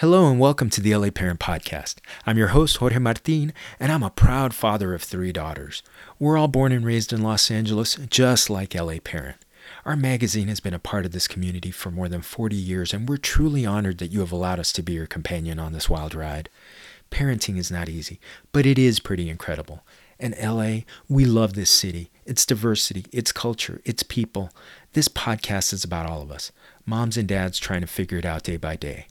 Hello and welcome to the LA Parent Podcast. I'm your host, Jorge Martin, and I'm a proud father of three daughters. We're all born and raised in Los Angeles, just like LA Parent. Our magazine has been a part of this community for more than 40 years, and we're truly honored that you have allowed us to be your companion on this wild ride. Parenting is not easy, but it is pretty incredible. And LA, we love this city, its diversity, its culture, its people. This podcast is about all of us, moms and dads trying to figure it out day by day.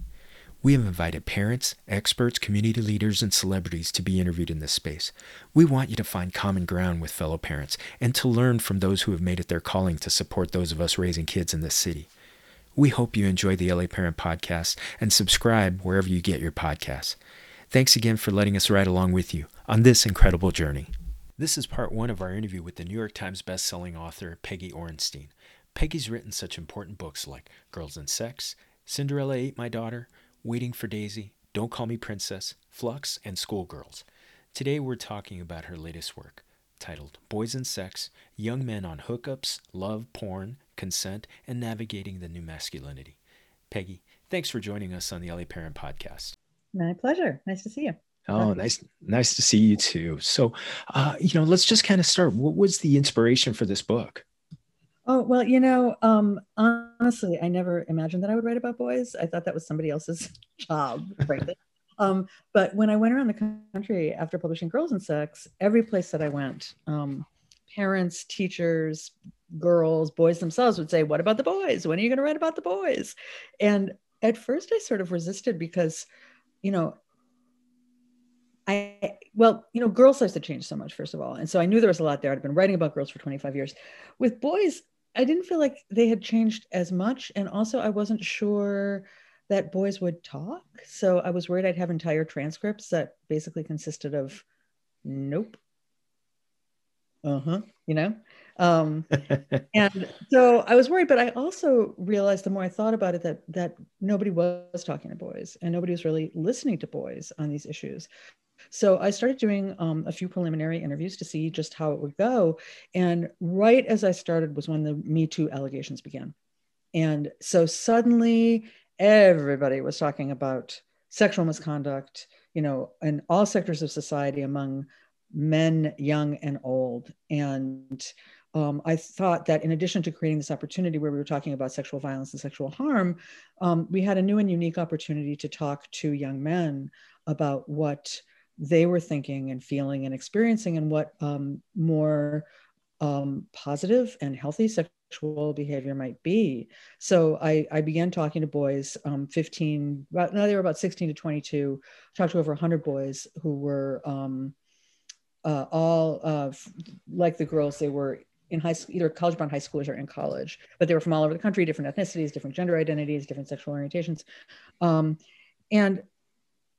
We have invited parents, experts, community leaders, and celebrities to be interviewed in this space. We want you to find common ground with fellow parents and to learn from those who have made it their calling to support those of us raising kids in this city. We hope you enjoy the LA Parent Podcast and subscribe wherever you get your podcasts. Thanks again for letting us ride along with you on this incredible journey. This is part one of our interview with the New York Times bestselling author Peggy Orenstein. Peggy's written such important books like Girls and Sex, Cinderella Ate My Daughter, Waiting for Daisy, Don't Call Me Princess, Flux, and Schoolgirls. Today we're talking about her latest work, titled Boys and Sex Young Men on Hookups, Love, Porn, Consent, and Navigating the New Masculinity. Peggy, thanks for joining us on the LA Parent Podcast. My pleasure. Nice to see you. Oh, nice, nice to see you too. So, uh, you know, let's just kind of start. What was the inspiration for this book? Oh, well, you know, um, honestly, I never imagined that I would write about boys. I thought that was somebody else's job, um, but when I went around the country after publishing Girls and Sex, every place that I went, um, parents, teachers, girls, boys themselves would say, What about the boys? When are you going to write about the boys? And at first, I sort of resisted because, you know, I well, you know, girls' lives had changed so much, first of all. And so I knew there was a lot there. I'd been writing about girls for 25 years. With boys, I didn't feel like they had changed as much. And also, I wasn't sure that boys would talk. So I was worried I'd have entire transcripts that basically consisted of nope. Uh huh. You know? Um, and so I was worried, but I also realized the more I thought about it that that nobody was talking to boys and nobody was really listening to boys on these issues. So I started doing um, a few preliminary interviews to see just how it would go. And right as I started was when the Me Too allegations began. And so suddenly everybody was talking about sexual misconduct, you know, in all sectors of society among men, young and old. And um, I thought that in addition to creating this opportunity where we were talking about sexual violence and sexual harm, um, we had a new and unique opportunity to talk to young men about what they were thinking and feeling and experiencing and what um, more um, positive and healthy sexual behavior might be. So I, I began talking to boys, um, 15, about, no, they were about 16 to 22, talked to over 100 boys who were um, uh, all uh, like the girls, they were in high school, either college bound high schoolers or in college, but they were from all over the country, different ethnicities, different gender identities, different sexual orientations. Um, and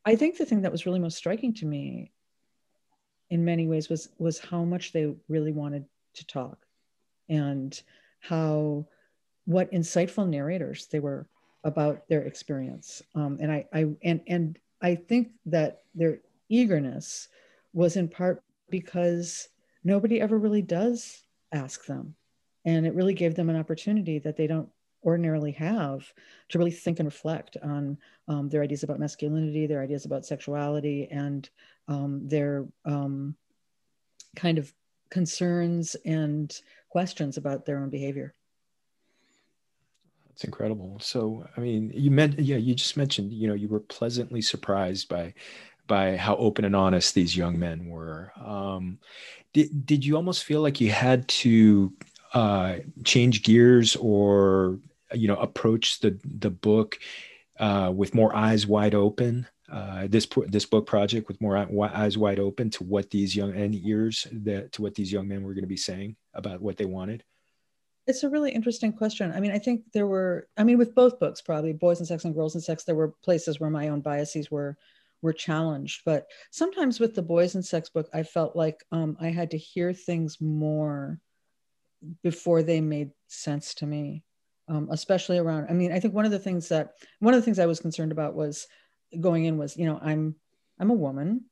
I think the thing that was really most striking to me in many ways was was how much they really wanted to talk and how what insightful narrators they were about their experience. Um, and I, I and and i think that their eagerness was in part because nobody ever really does ask them. And it really gave them an opportunity that they don't ordinarily have to really think and reflect on um, their ideas about masculinity, their ideas about sexuality, and um, their um, kind of concerns and questions about their own behavior. That's incredible. So, I mean, you meant, yeah, you just mentioned, you know, you were pleasantly surprised by by how open and honest these young men were. Um, did, did you almost feel like you had to uh, change gears or you know approach the the book uh, with more eyes wide open uh, this this book project with more eyes wide open to what these young and ears that to what these young men were going to be saying about what they wanted? It's a really interesting question. I mean i think there were i mean with both books probably boys and sex and girls and sex there were places where my own biases were were challenged. But sometimes with the boys and sex book i felt like um, i had to hear things more before they made sense to me um, especially around i mean i think one of the things that one of the things i was concerned about was going in was you know i'm i'm a woman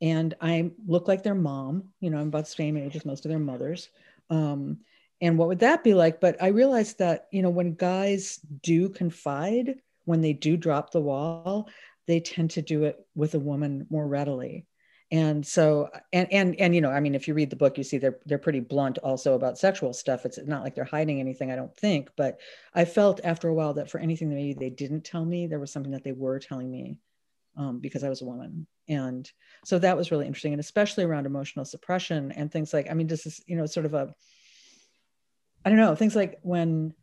and i look like their mom you know i'm about the same age as most of their mothers um, and what would that be like but i realized that you know when guys do confide when they do drop the wall, they tend to do it with a woman more readily. And so, and and and you know, I mean, if you read the book, you see they're they're pretty blunt also about sexual stuff. It's not like they're hiding anything, I don't think. But I felt after a while that for anything that maybe they didn't tell me, there was something that they were telling me um, because I was a woman. And so that was really interesting, and especially around emotional suppression and things like, I mean, this is you know sort of a, I don't know, things like when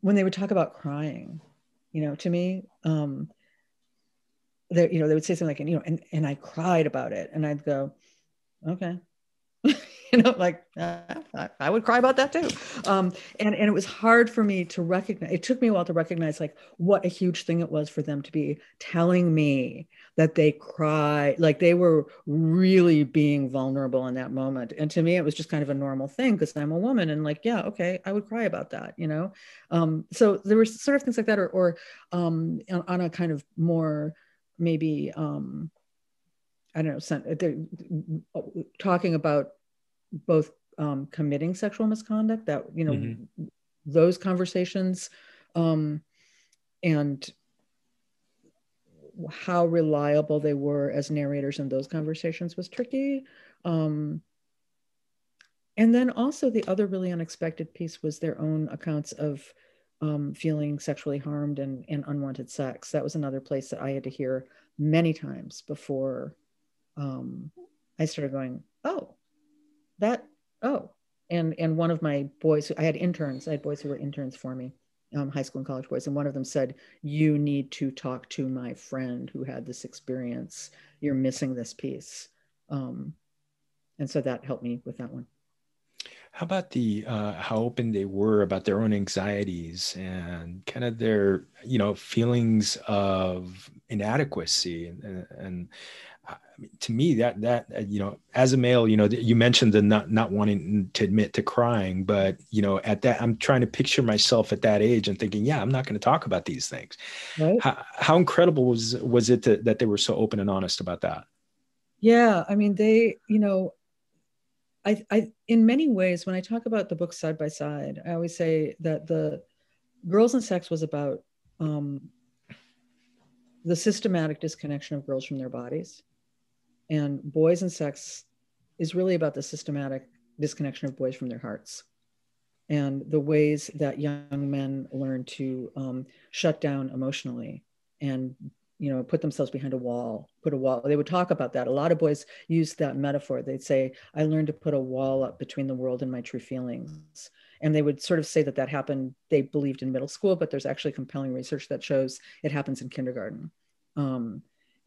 when they would talk about crying, you know, to me, um, they, you know, they would say something like, and, you know, and, and I cried about it. And I'd go, okay. you know, like uh, I, would cry about that too. Um, and, and it was hard for me to recognize, it took me a while to recognize like what a huge thing it was for them to be telling me that they cry, like they were really being vulnerable in that moment. And to me, it was just kind of a normal thing because I'm a woman and like, yeah, okay, I would cry about that, you know? Um, so there were sort of things like that, or, or um, on a kind of more, maybe um, I don't know, they're talking about both um, committing sexual misconduct, that you know, mm-hmm. those conversations, um, and how reliable they were as narrators in those conversations was tricky. Um, and then also the other really unexpected piece was their own accounts of um, feeling sexually harmed and, and unwanted sex. That was another place that I had to hear many times before um, I started going, oh, that, oh. And, and one of my boys, I had interns, I had boys who were interns for me, um, high school and college boys. And one of them said, you need to talk to my friend who had this experience. You're missing this piece. Um, and so that helped me with that one. How about the uh, how open they were about their own anxieties and kind of their you know feelings of inadequacy and, and to me that that uh, you know as a male you know you mentioned the not not wanting to admit to crying but you know at that i'm trying to picture myself at that age and thinking yeah i'm not going to talk about these things right. how, how incredible was was it to, that they were so open and honest about that yeah i mean they you know I, I, in many ways, when I talk about the book side by side, I always say that the Girls and Sex was about um, the systematic disconnection of girls from their bodies, and Boys and Sex is really about the systematic disconnection of boys from their hearts, and the ways that young men learn to um, shut down emotionally and you know put themselves behind a wall put a wall they would talk about that. A lot of boys use that metaphor. They'd say i learned to put a wall up between the world and my true feelings. And they would sort of say that that happened they believed in middle school but there's actually compelling research that shows it happens in kindergarten. Um,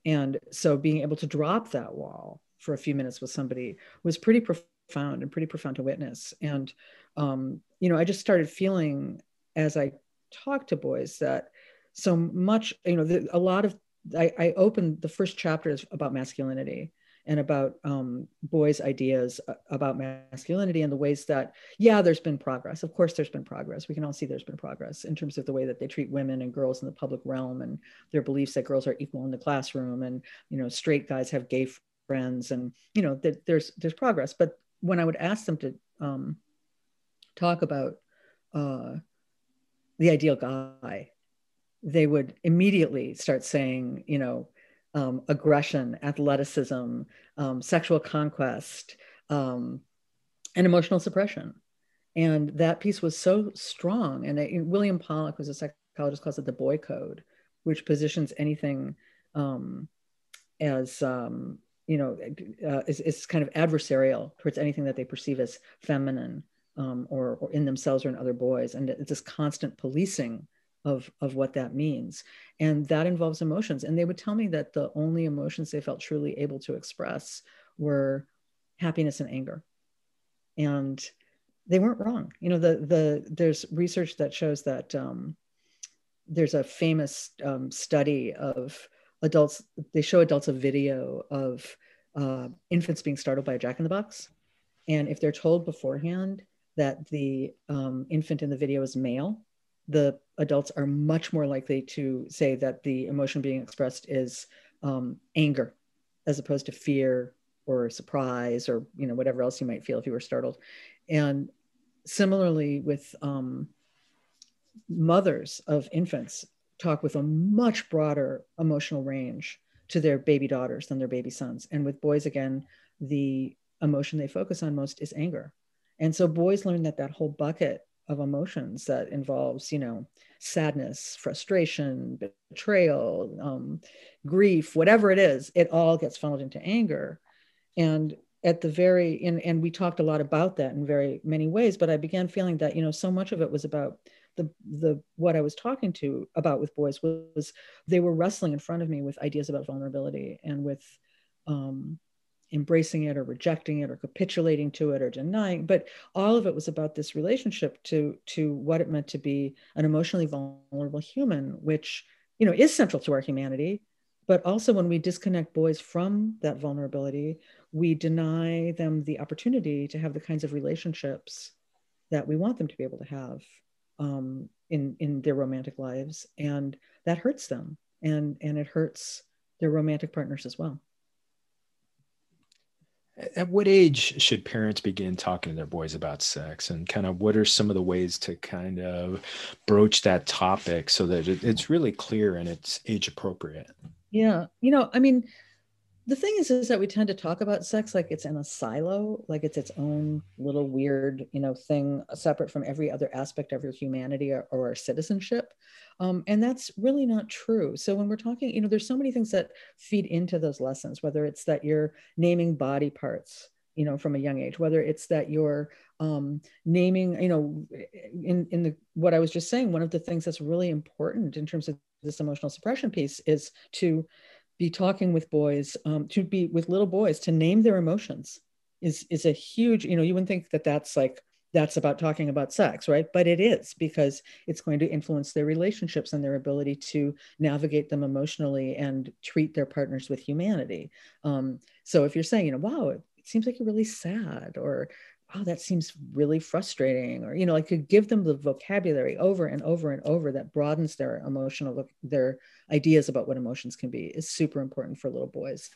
and so being able to drop that wall for a few minutes with somebody was pretty profound and pretty profound to witness. And um, you know i just started feeling as i talked to boys that so much you know the, a lot of I, I opened the first chapters about masculinity and about um, boys' ideas about masculinity and the ways that, yeah, there's been progress. Of course, there's been progress. We can all see there's been progress in terms of the way that they treat women and girls in the public realm and their beliefs that girls are equal in the classroom and, you know, straight guys have gay friends and, you know, that there's there's progress. But when I would ask them to um, talk about uh, the ideal guy they would immediately start saying, you know, um, aggression, athleticism, um, sexual conquest, um, and emotional suppression. And that piece was so strong. And it, William Pollack was a psychologist, calls it the boy code, which positions anything um, as, um, you know, uh, is, is kind of adversarial towards anything that they perceive as feminine um, or, or in themselves or in other boys. And it's this constant policing of, of what that means. And that involves emotions. And they would tell me that the only emotions they felt truly able to express were happiness and anger. And they weren't wrong. You know, the the there's research that shows that um, there's a famous um, study of adults. They show adults a video of uh, infants being startled by a jack in the box, and if they're told beforehand that the um, infant in the video is male, the adults are much more likely to say that the emotion being expressed is um, anger as opposed to fear or surprise or you know whatever else you might feel if you were startled and similarly with um, mothers of infants talk with a much broader emotional range to their baby daughters than their baby sons. And with boys, again, the emotion they focus on most is anger. And so boys learn that that whole bucket of emotions that involves, you know, sadness, frustration, betrayal, um, grief, whatever it is, it all gets funneled into anger. And at the very and, and we talked a lot about that in very many ways, but I began feeling that, you know, so much of it was about the the what I was talking to about with boys was, was they were wrestling in front of me with ideas about vulnerability and with um, embracing it or rejecting it or capitulating to it or denying but all of it was about this relationship to to what it meant to be an emotionally vulnerable human which you know is central to our humanity. But also when we disconnect boys from that vulnerability we deny them the opportunity to have the kinds of relationships that we want them to be able to have um, in in their romantic lives. And that hurts them. And and it hurts their romantic partners as well at what age should parents begin talking to their boys about sex? And kind of what are some of the ways to kind of broach that topic so that it's really clear and it's age appropriate? Yeah you know i mean the thing is is that we tend to talk about sex like it's in a silo like it's its own little weird you know thing separate from every other aspect of your humanity or, or citizenship. Um, and that's really not true. So when we're talking you know there's so many things that feed into those lessons whether it's that you're naming body parts you know from a young age whether it's that you're um, naming you know in in the what i was just saying one of the things that's really important in terms of this emotional suppression piece is to be talking with boys, um, to be with little boys, to name their emotions is is a huge. You know, you wouldn't think that that's like that's about talking about sex, right? But it is because it's going to influence their relationships and their ability to navigate them emotionally and treat their partners with humanity. Um, so if you're saying, you know, wow, it seems like you're really sad, or oh that seems really frustrating or you know i could give them the vocabulary over and over and over that broadens their emotional their ideas about what emotions can be is super important for little boys.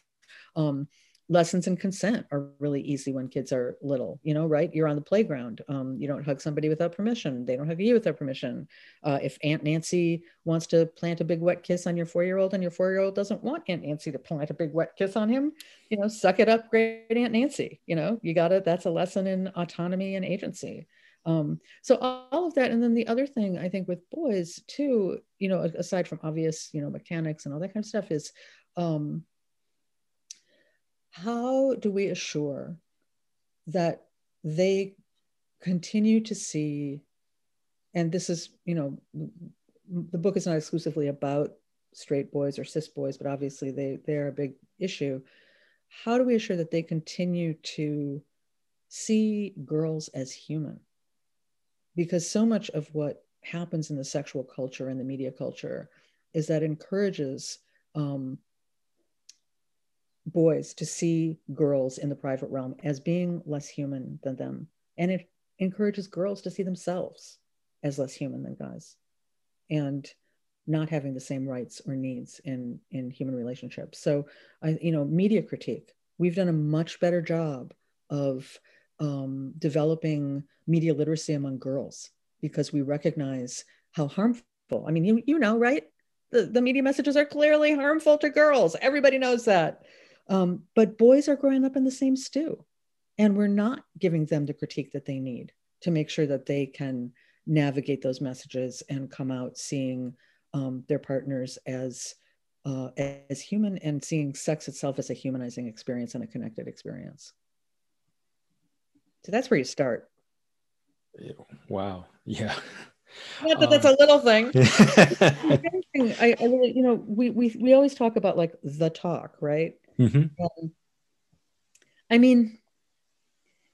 Um, lessons in consent are really easy when kids are little you know right? You're on the playground um, you don't hug somebody without permission. They don't hug you without permission. Uh, if aunt nancy wants to plant a big wet kiss on your four-year-old and your four-year-old doesn't want aunt nancy to plant a big wet kiss on him you know suck it up great aunt nancy you know? You gotta that's a lesson in autonomy and agency. Um, so all of that and then the other thing i think with boys too you know aside from obvious you know mechanics and all that kind of stuff is um, how do we assure that they continue to see and this is you know the book is not exclusively about straight boys or cis boys but obviously they they're a big issue. How do we assure that they continue to see girls as human? Because so much of what happens in the sexual culture and the media culture is that encourages um, boys to see girls in the private realm as being less human than them. And it encourages girls to see themselves as less human than guys and not having the same rights or needs in, in human relationships. So, I, you know, media critique, we've done a much better job of um, developing media literacy among girls because we recognize how harmful. I mean, you, you know, right? The, the media messages are clearly harmful to girls. Everybody knows that. Um, but boys are growing up in the same stew, and we're not giving them the critique that they need to make sure that they can navigate those messages and come out seeing um, their partners as uh, as human and seeing sex itself as a humanizing experience and a connected experience. So that's where you start. Wow. Yeah. Not that um, that's a little thing. I, I really, you know, we, we we always talk about like the talk, right? Mm-hmm. Um, I mean,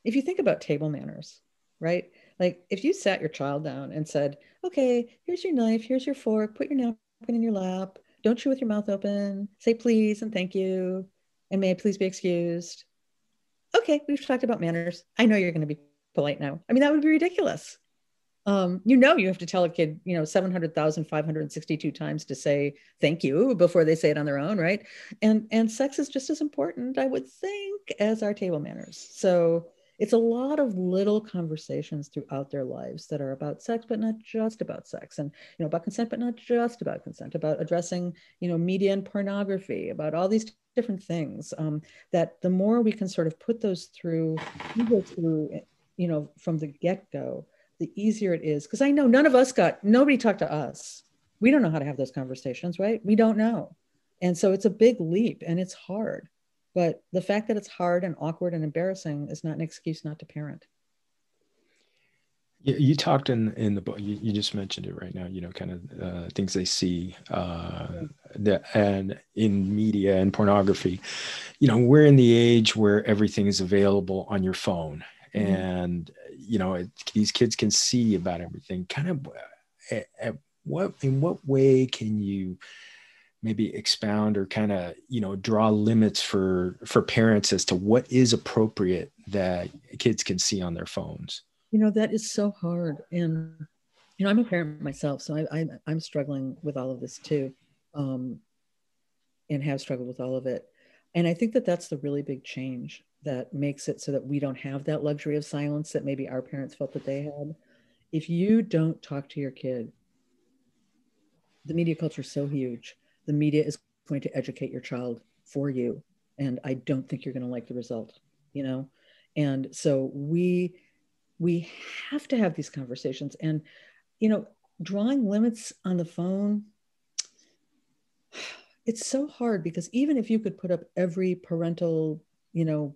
if you think about table manners, right? Like if you sat your child down and said, okay, here's your knife, here's your fork, put your napkin in your lap, don't chew with your mouth open, say please and thank you, and may I please be excused. Okay, we've talked about manners. I know you're going to be polite now. I mean, that would be ridiculous um, you know you have to tell a kid you know 700,562 times to say thank you before they say it on their own right? And and sex is just as important i would think as our table manners. So it's a lot of little conversations throughout their lives that are about sex but not just about sex. And you know about consent but not just about consent about addressing you know media and pornography about all these different things um, that the more we can sort of put those through through you know from the get-go the easier it is because i know none of us got nobody talked to us we don't know how to have those conversations right we don't know and so it's a big leap and it's hard but the fact that it's hard and awkward and embarrassing is not an excuse not to parent. You, you talked in in the book. You, you, just mentioned it right now. You know, kind of uh, things they see, uh, that, and in media and pornography. You know, we're in the age where everything is available on your phone. And you know, it, these kids can see about everything. Kind of, at, at what in what way can you? maybe expound or kind of you know draw limits for for parents as to what is appropriate that kids can see on their phones you know that is so hard and you know i'm a parent myself so i, I i'm struggling with all of this too um, and have struggled with all of it and i think that that's the really big change that makes it so that we don't have that luxury of silence that maybe our parents felt that they had. If you don't talk to your kid the media culture is so huge. The media is going to educate your child for you. And i don't think you're going to like the result you know? And so we we have to have these conversations. And you know drawing limits on the phone it's so hard because even if you could put up every parental you know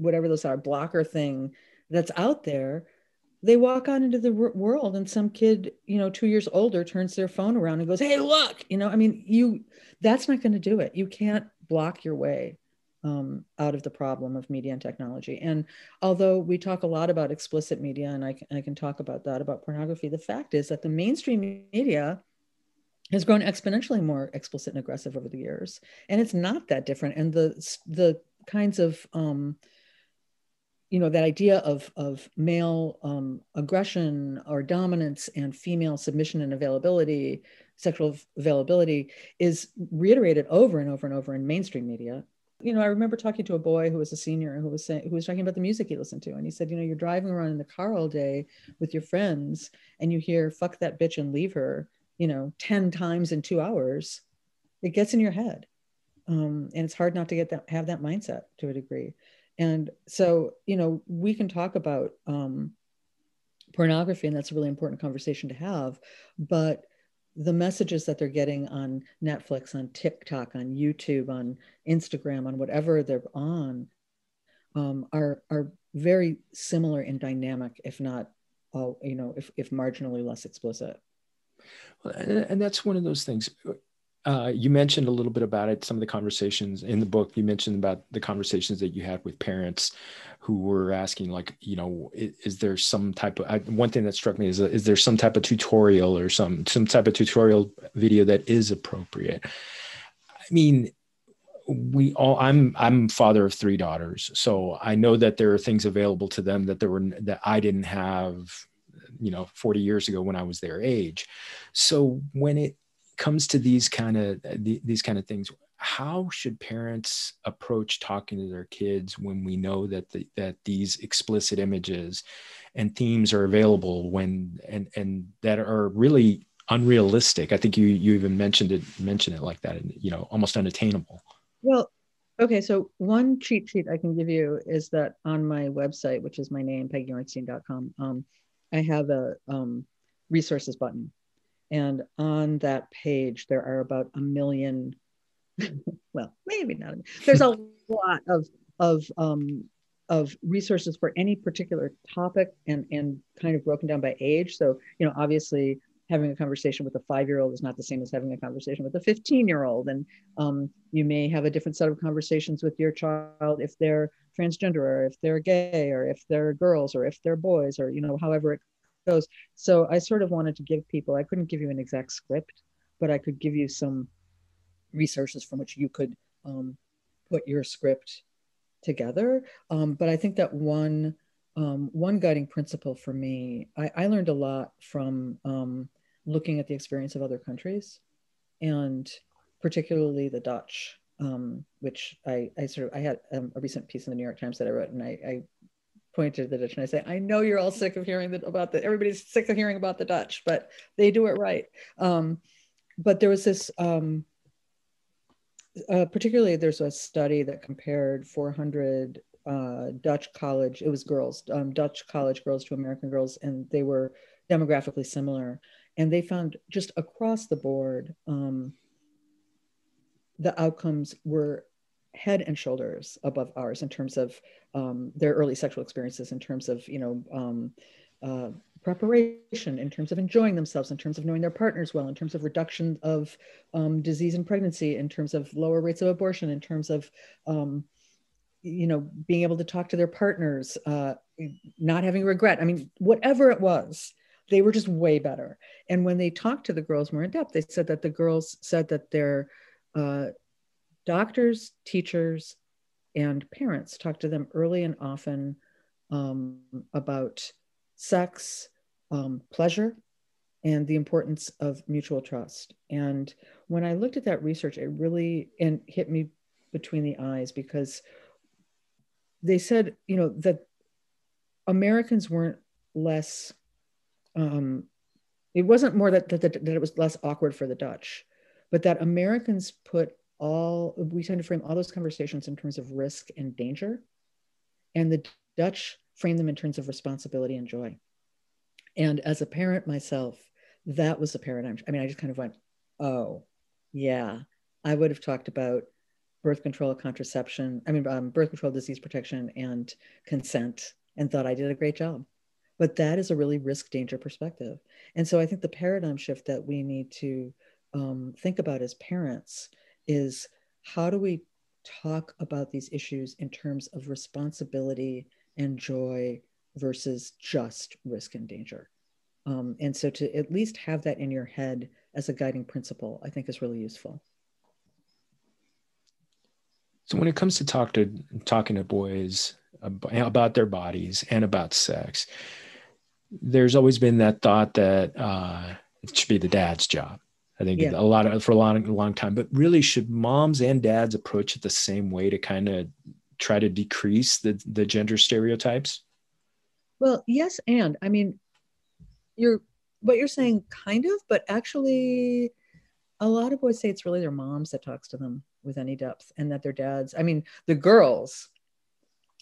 whatever those are blocker thing that's out there they walk out into the world and some kid you know two years older turns their phone around and goes hey look you know i mean you that's not going to do it. You can't block your way um, out of the problem of media and technology. And although we talk a lot about explicit media and I can, I can talk about that about pornography the fact is that the mainstream media has grown exponentially more explicit and aggressive over the years. And it's not that different. And the the kinds of um, you know that idea of of male um, aggression or dominance and female submission and availability sexual availability is reiterated over and over and over in mainstream media. You know i remember talking to a boy who was a senior who was saying who was talking about the music he listened to and he said you know you're driving around in the car all day with your friends and you hear fuck that bitch and leave her you know 10 times in two hours. It gets in your head. Um, and it's hard not to get that have that mindset to a degree and so, you know, we can talk about um, pornography, and that's a really important conversation to have. But the messages that they're getting on Netflix, on TikTok, on YouTube, on Instagram, on whatever they're on, um, are are very similar in dynamic, if not, all you know, if if marginally less explicit. And that's one of those things. Uh, you mentioned a little bit about it. Some of the conversations in the book, you mentioned about the conversations that you had with parents who were asking, like, you know, is, is there some type of I, one thing that struck me is, is there some type of tutorial or some some type of tutorial video that is appropriate? I mean, we all i'm i'm father of three daughters so i know that there are things available to them that there were that i didn't have you know 40 years ago when i was their age so when it comes to these kind of these kind of things how should parents approach talking to their kids when we know that the, that these explicit images and themes are available when and and that are really unrealistic? I think you you even mentioned it mentioned it like that and you know almost unattainable. Well okay so one cheat sheet i can give you is that on my website which is my name peggyorenstein.com um, i have a um, resources button and on that page, there are about a million, well, maybe not. There's a lot of, of, um, of resources for any particular topic and, and kind of broken down by age. So, you know, obviously having a conversation with a five-year-old is not the same as having a conversation with a 15-year-old. And um, you may have a different set of conversations with your child if they're transgender or if they're gay or if they're girls or if they're boys or, you know, however it goes. So I sort of wanted to give people, I couldn't give you an exact script, but I could give you some resources from which you could um, put your script together. Um, but I think that one um, one guiding principle for me, I, I learned a lot from um, looking at the experience of other countries, and particularly the Dutch, um, which I, I sort of I had um, a recent piece in the New York Times that I wrote, and I, I point to the Dutch and I say, I know you're all sick of hearing that about the everybody's sick of hearing about the Dutch, but they do it right. Um, but there was this um, uh, particularly there's a study that compared 400 uh, Dutch college, it was girls, um, Dutch college girls to American girls, and they were demographically similar. And they found just across the board, um, the outcomes were head and shoulders above ours in terms of um, their early sexual experiences, in terms of, you know, um, uh, preparation, in terms of enjoying themselves, in terms of knowing their partners well, in terms of reduction of um, disease and pregnancy, in terms of lower rates of abortion, in terms of, um, you know, being able to talk to their partners, uh, not having regret. I mean, whatever it was, they were just way better. And when they talked to the girls more in depth, they said that the girls said that their uh, doctors, teachers, and parents Talk to them early and often um, about sex, um, pleasure, and the importance of mutual trust. And when I looked at that research, it really and hit me between the eyes because they said, you know, that Americans weren't less. Um, it wasn't more that, that, that it was less awkward for the Dutch, but that Americans put all we tend to frame all those conversations in terms of risk and danger, and the Dutch frame them in terms of responsibility and joy. And as a parent myself, that was a paradigm. I mean, I just kind of went, oh, yeah, I would have talked about birth control, contraception, I mean, um, birth control, disease protection, and consent, and thought I did a great job. But that is a really risk danger perspective. And so I think the paradigm shift that we need to um, think about as parents is how do we talk about these issues in terms of responsibility and joy versus just risk and danger. Um, and so to at least have that in your head as a guiding principle, I think is really useful. So when it comes to talk to talking to boys about their bodies and about sex, there's always been that thought that uh, it should be the dad's job. I think yeah. a lot of for a long, long time. But really, should moms and dads approach it the same way to kind of try to decrease the the gender stereotypes? Well, yes, and I mean, you're what you're saying, kind of, but actually, a lot of boys say it's really their moms that talks to them with any depth, and that their dads. I mean, the girls.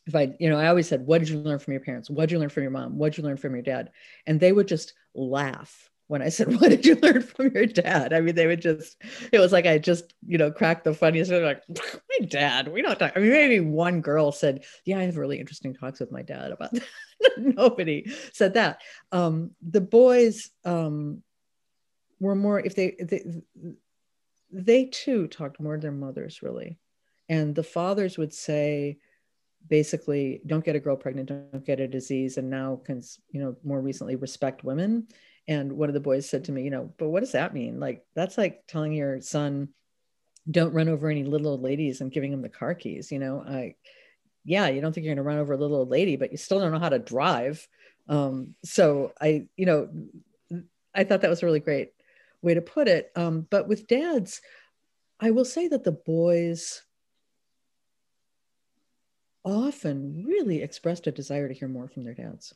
If I, you know, I always said, "What did you learn from your parents? What did you learn from your mom? What did you learn from your dad?" And they would just laugh when I said, What did you learn from your dad? I mean, they would just, it was like I just, you know, cracked the funniest. They're like, My dad, we don't talk. I mean, maybe one girl said, Yeah, I have really interesting talks with my dad about that. Nobody said that. Um, the boys um, were more, if they, they, they too talked more to their mothers, really. And the fathers would say, basically, don't get a girl pregnant, don't get a disease, and now can, you know, more recently respect women and one of the boys said to me, you know, but what does that mean? Like, that's like telling your son, don't run over any little old ladies and giving them the car keys. You know, I, yeah, you don't think you're going to run over a little old lady, but you still don't know how to drive. Um, so I, you know, I thought that was a really great way to put it. Um, but with dads, I will say that the boys often really expressed a desire to hear more from their dads.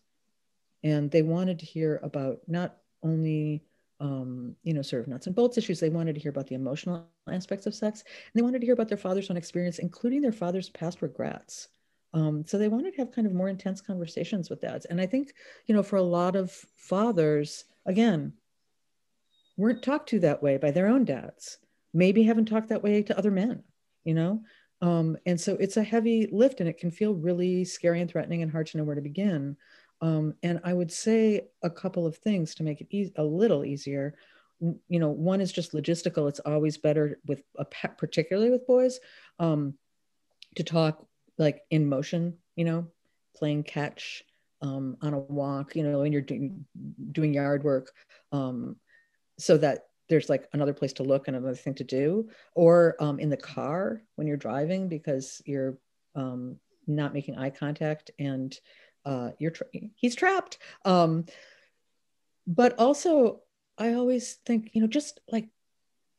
And they wanted to hear about not only um, you know, sort of nuts and bolts issues. They wanted to hear about the emotional aspects of sex, and they wanted to hear about their father's own experience, including their father's past regrets. Um, so they wanted to have kind of more intense conversations with dads. And I think, you know, for a lot of fathers, again, weren't talked to that way by their own dads. Maybe haven't talked that way to other men, you know. Um, and so it's a heavy lift, and it can feel really scary and threatening and hard to know where to begin. Um, and I would say a couple of things to make it e- a little easier. You know, one is just logistical. It's always better with a pet, particularly with boys, um, to talk like in motion. You know, playing catch um, on a walk. You know, when you're doing doing yard work, um, so that there's like another place to look and another thing to do, or um, in the car when you're driving because you're um, not making eye contact and uh, you're tra- he's trapped. Um, but also, I always think, you know, just like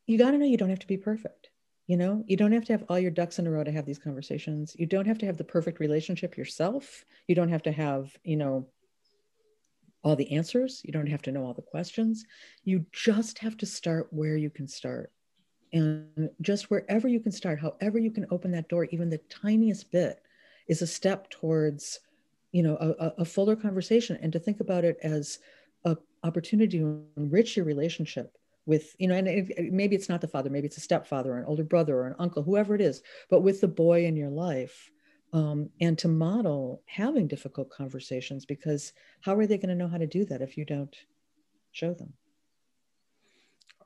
you got to know you don't have to be perfect. You know, you don't have to have all your ducks in a row to have these conversations. You don't have to have the perfect relationship yourself. You don't have to have, you know, all the answers. You don't have to know all the questions. You just have to start where you can start. And just wherever you can start, however you can open that door, even the tiniest bit, is a step towards, you know, a, a fuller conversation and to think about it as an opportunity to enrich your relationship with you know and it, maybe it's not the father maybe it's a stepfather or an older brother or an uncle whoever it is but with the boy in your life um, and to model having difficult conversations because how are they going to know how to do that if you don't show them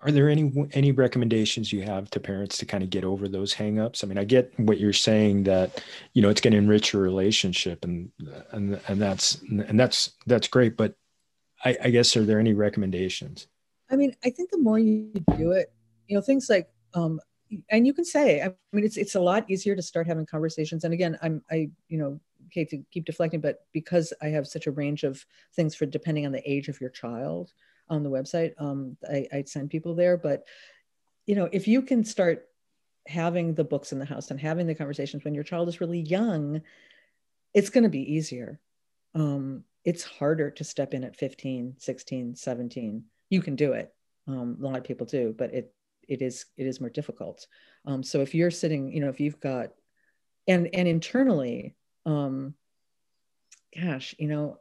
are there any any recommendations you have to parents to kind of get over those hangups? I mean, I get what you're saying that you know it's going to enrich your relationship, and and and that's and that's that's great. But I, I guess are there any recommendations? I mean, I think the more you do it, you know, things like, um, and you can say, I mean, it's it's a lot easier to start having conversations. And again, I'm I, you know, Kate to keep deflecting, but because I have such a range of things for depending on the age of your child on the website, um, I, I send people there. But you know, if you can start having the books in the house and having the conversations when your child is really young, it's going to be easier. Um, it's harder to step in at 15, 16, 17 you can do it. Um, a lot of people do, but it it is it is more difficult. Um, so if you're sitting, you know, if you've got and and internally, um, gosh, you know,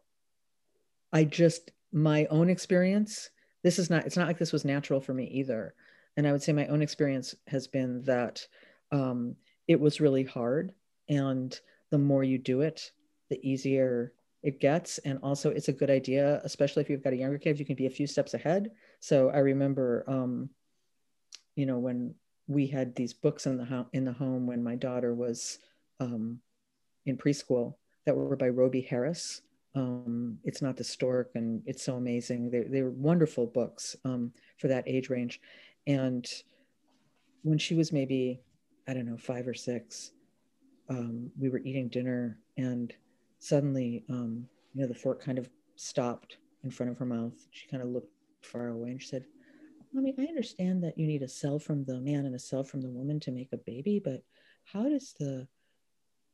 I just my own experience. This is not. It's not like this was natural for me either. And I would say my own experience has been that um, it was really hard, and the more you do it, the easier it gets. And also, it's a good idea, especially if you've got a younger kid, you can be a few steps ahead. So I remember, um, you know, when we had these books in the ho- in the home when my daughter was um, in preschool that were by Robie Harris. Um, it's not the stork, and it's so amazing. They they were wonderful books um, for that age range. And when she was maybe, I don't know, five or six, um, we were eating dinner and suddenly, um, you know, the fork kind of stopped in front of her mouth. She kind of looked far away and she said, Mommy, I understand that you need a cell from the man and a cell from the woman to make a baby, but how does the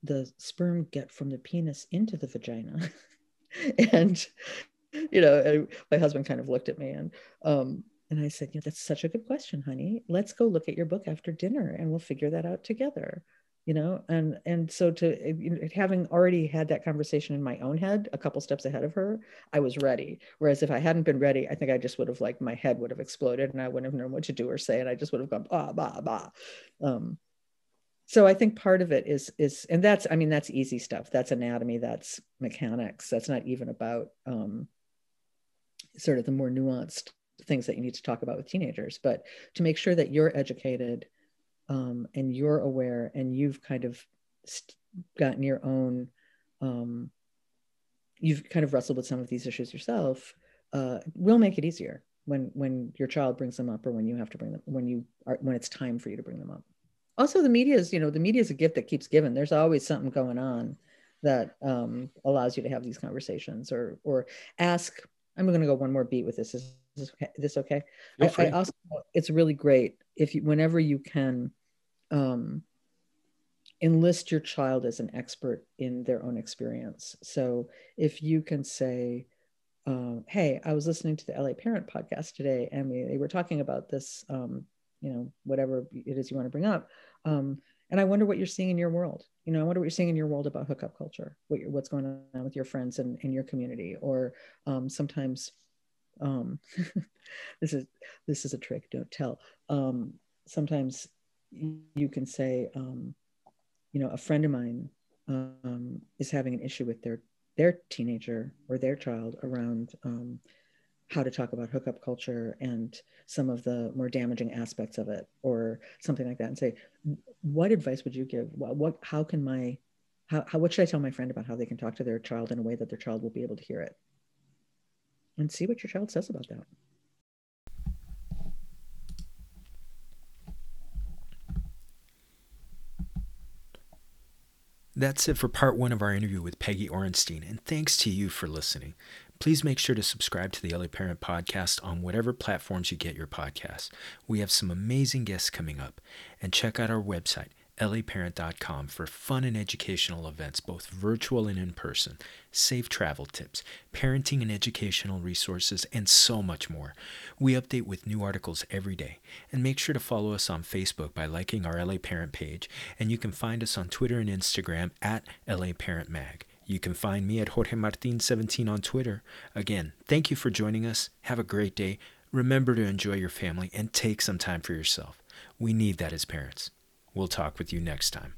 the sperm get from the penis into the vagina? and you know, my husband kind of looked at me and um, and I said, Yeah, that's such a good question, honey. Let's go look at your book after dinner and we'll figure that out together. You know and and so to having already had that conversation in my own head a couple steps ahead of her i was ready. Whereas if i hadn't been ready i think i just would have like my head would have exploded and i wouldn't have known what to do or say and i just would have gone blah blah blah um, so i think part of it is is and that's i mean that's easy stuff. That's anatomy that's mechanics. That's not even about um, sort of the more nuanced things that you need to talk about with teenagers but to make sure that you're educated um, and you're aware and you've kind of st- gotten your own um, you've kind of wrestled with some of these issues yourself uh, will make it easier when when your child brings them up or when you have to bring them when you are when it's time for you to bring them up also the media is you know the media is a gift that keeps giving there's always something going on that um, allows you to have these conversations or or ask i'm going to go one more beat with this is this okay, this okay? I, I, also it's really great if you whenever you can um, enlist your child as an expert in their own experience. So if you can say, uh, "Hey, I was listening to the LA Parent podcast today, and we, they were talking about this, um, you know, whatever it is you want to bring up." Um, and I wonder what you're seeing in your world. You know, I wonder what you're seeing in your world about hookup culture, what what's going on with your friends and in your community, or um, sometimes um, this is this is a trick don't tell um, sometimes you can say um, you know a friend of mine um, is having an issue with their their teenager or their child around um, how to talk about hookup culture and some of the more damaging aspects of it or something like that and say what advice would you give what, what how can my how, how what should i tell my friend about how they can talk to their child in a way that their child will be able to hear it and see what your child says about that. That's it for part one of our interview with Peggy Orenstein, and thanks to you for listening. Please make sure to subscribe to the LA Parent Podcast on whatever platforms you get your podcasts. We have some amazing guests coming up, and check out our website, laparent.com, for fun and educational events, both virtual and in person, safe travel tips, parenting and educational resources, and so much more. We update with new articles every day, and make sure to follow us on Facebook by liking our LA Parent page, and you can find us on Twitter and Instagram at LA Parent Mag. You can find me at Jorge Martin17 on Twitter. Again, thank you for joining us. Have a great day. Remember to enjoy your family and take some time for yourself. We need that as parents. We'll talk with you next time.